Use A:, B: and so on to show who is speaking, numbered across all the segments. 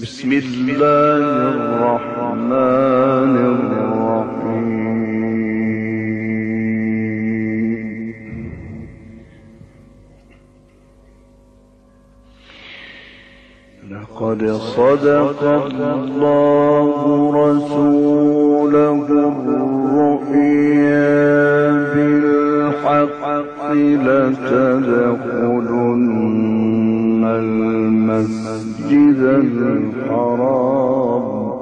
A: بسم الله الرحمن الرحيم. لقد صدق الله رسوله الرؤيا بالحق لتدخلن المسجد. المسجد الحرام.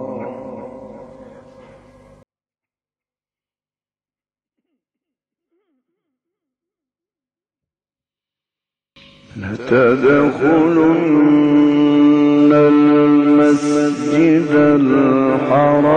A: لتدخلن المسجد الحرام.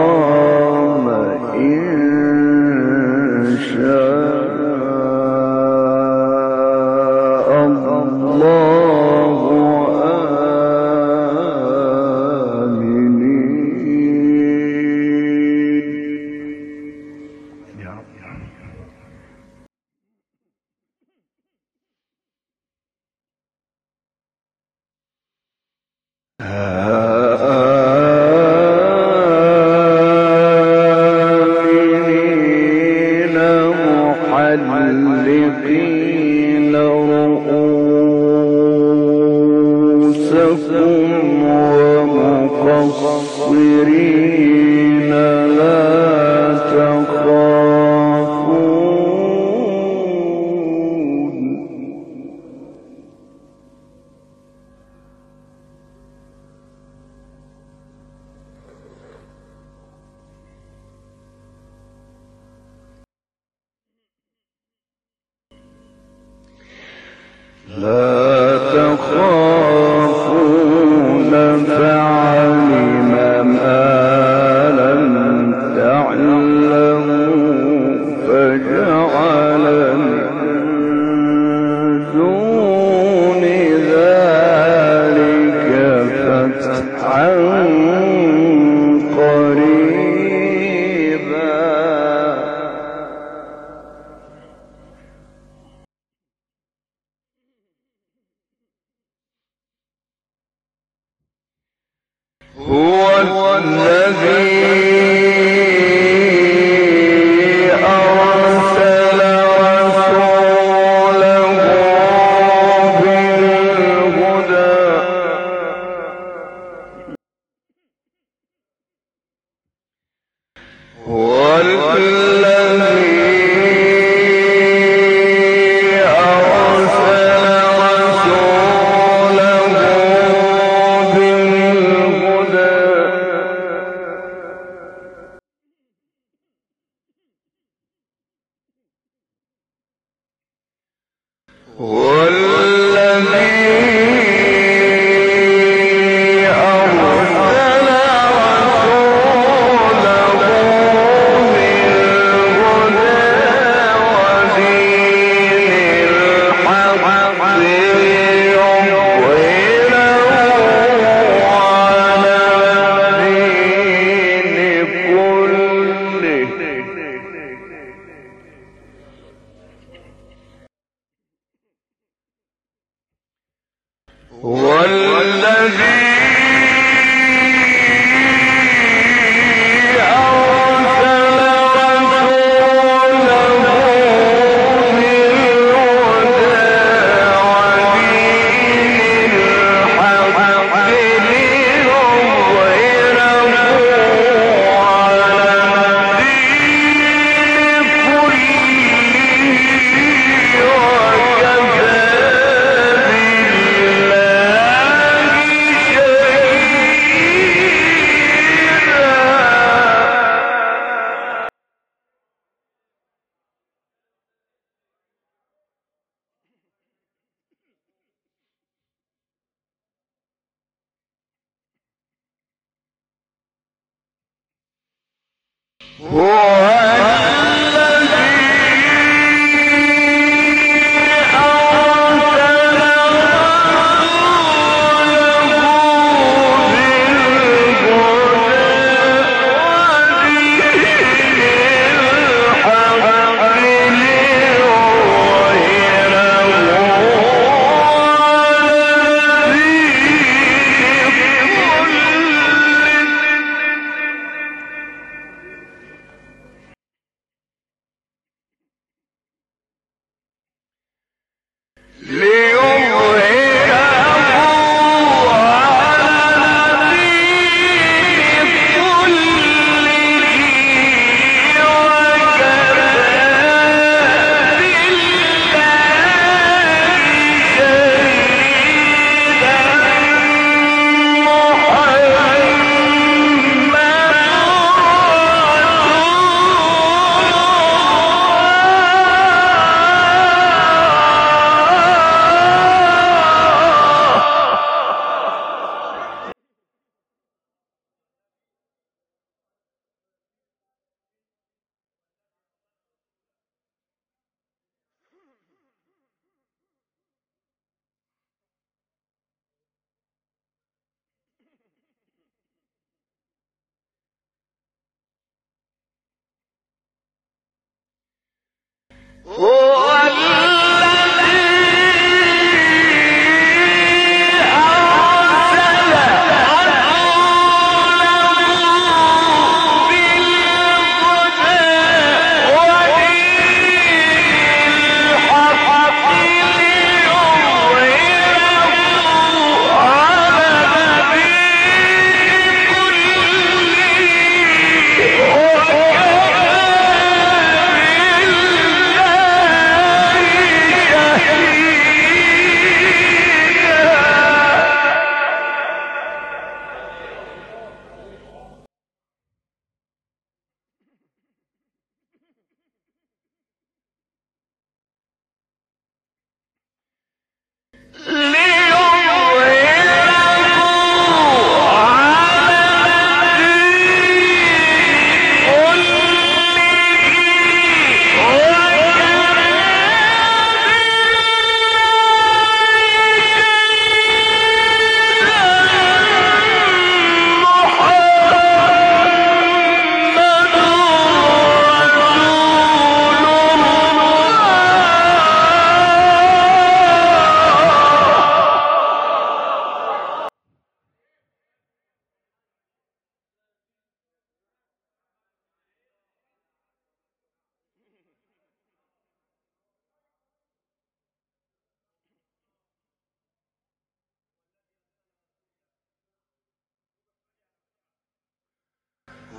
A: لا هو الفلاح Whoa!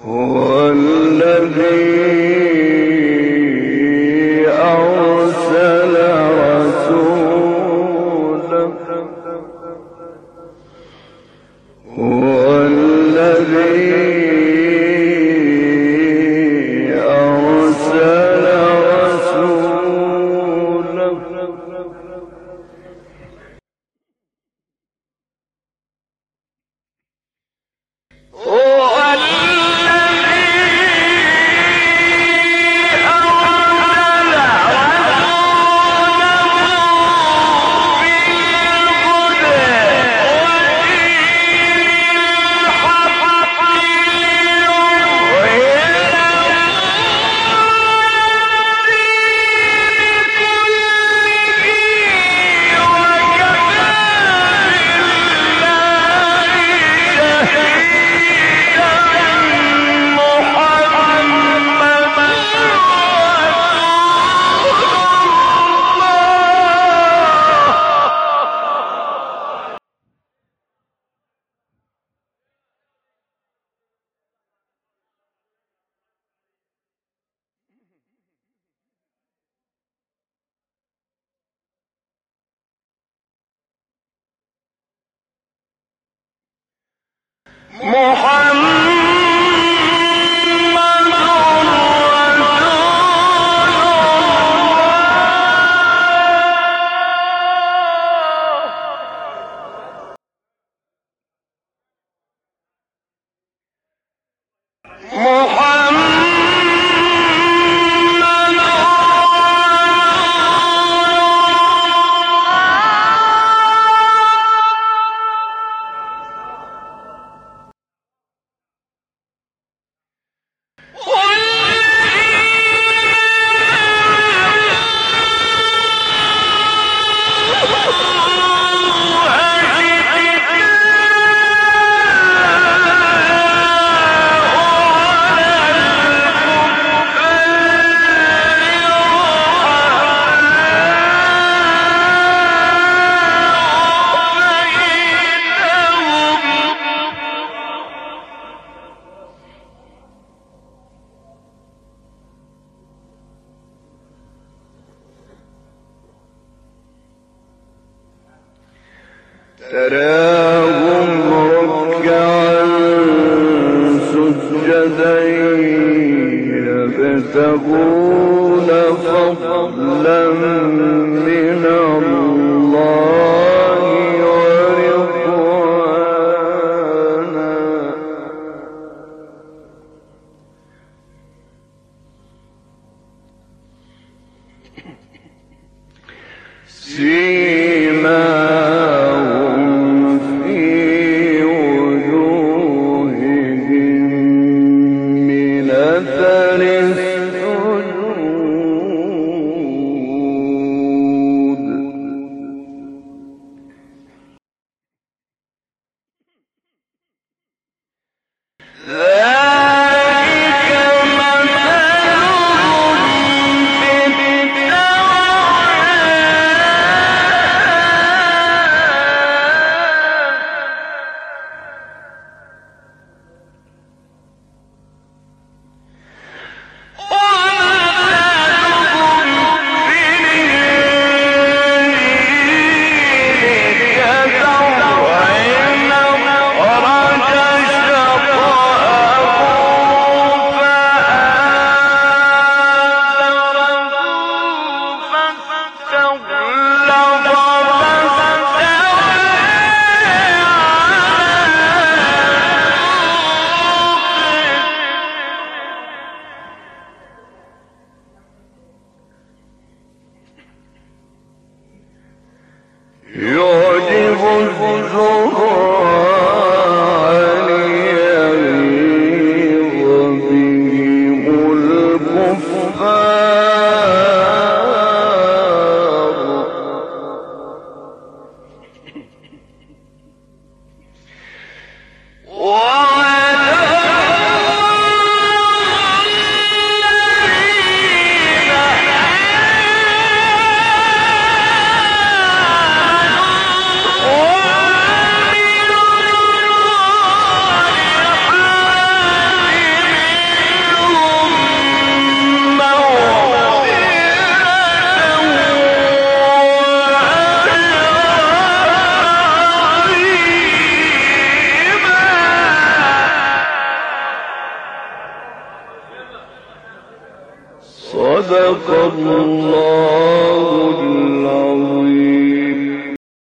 A: هو الذي 魔幻。Ta-da!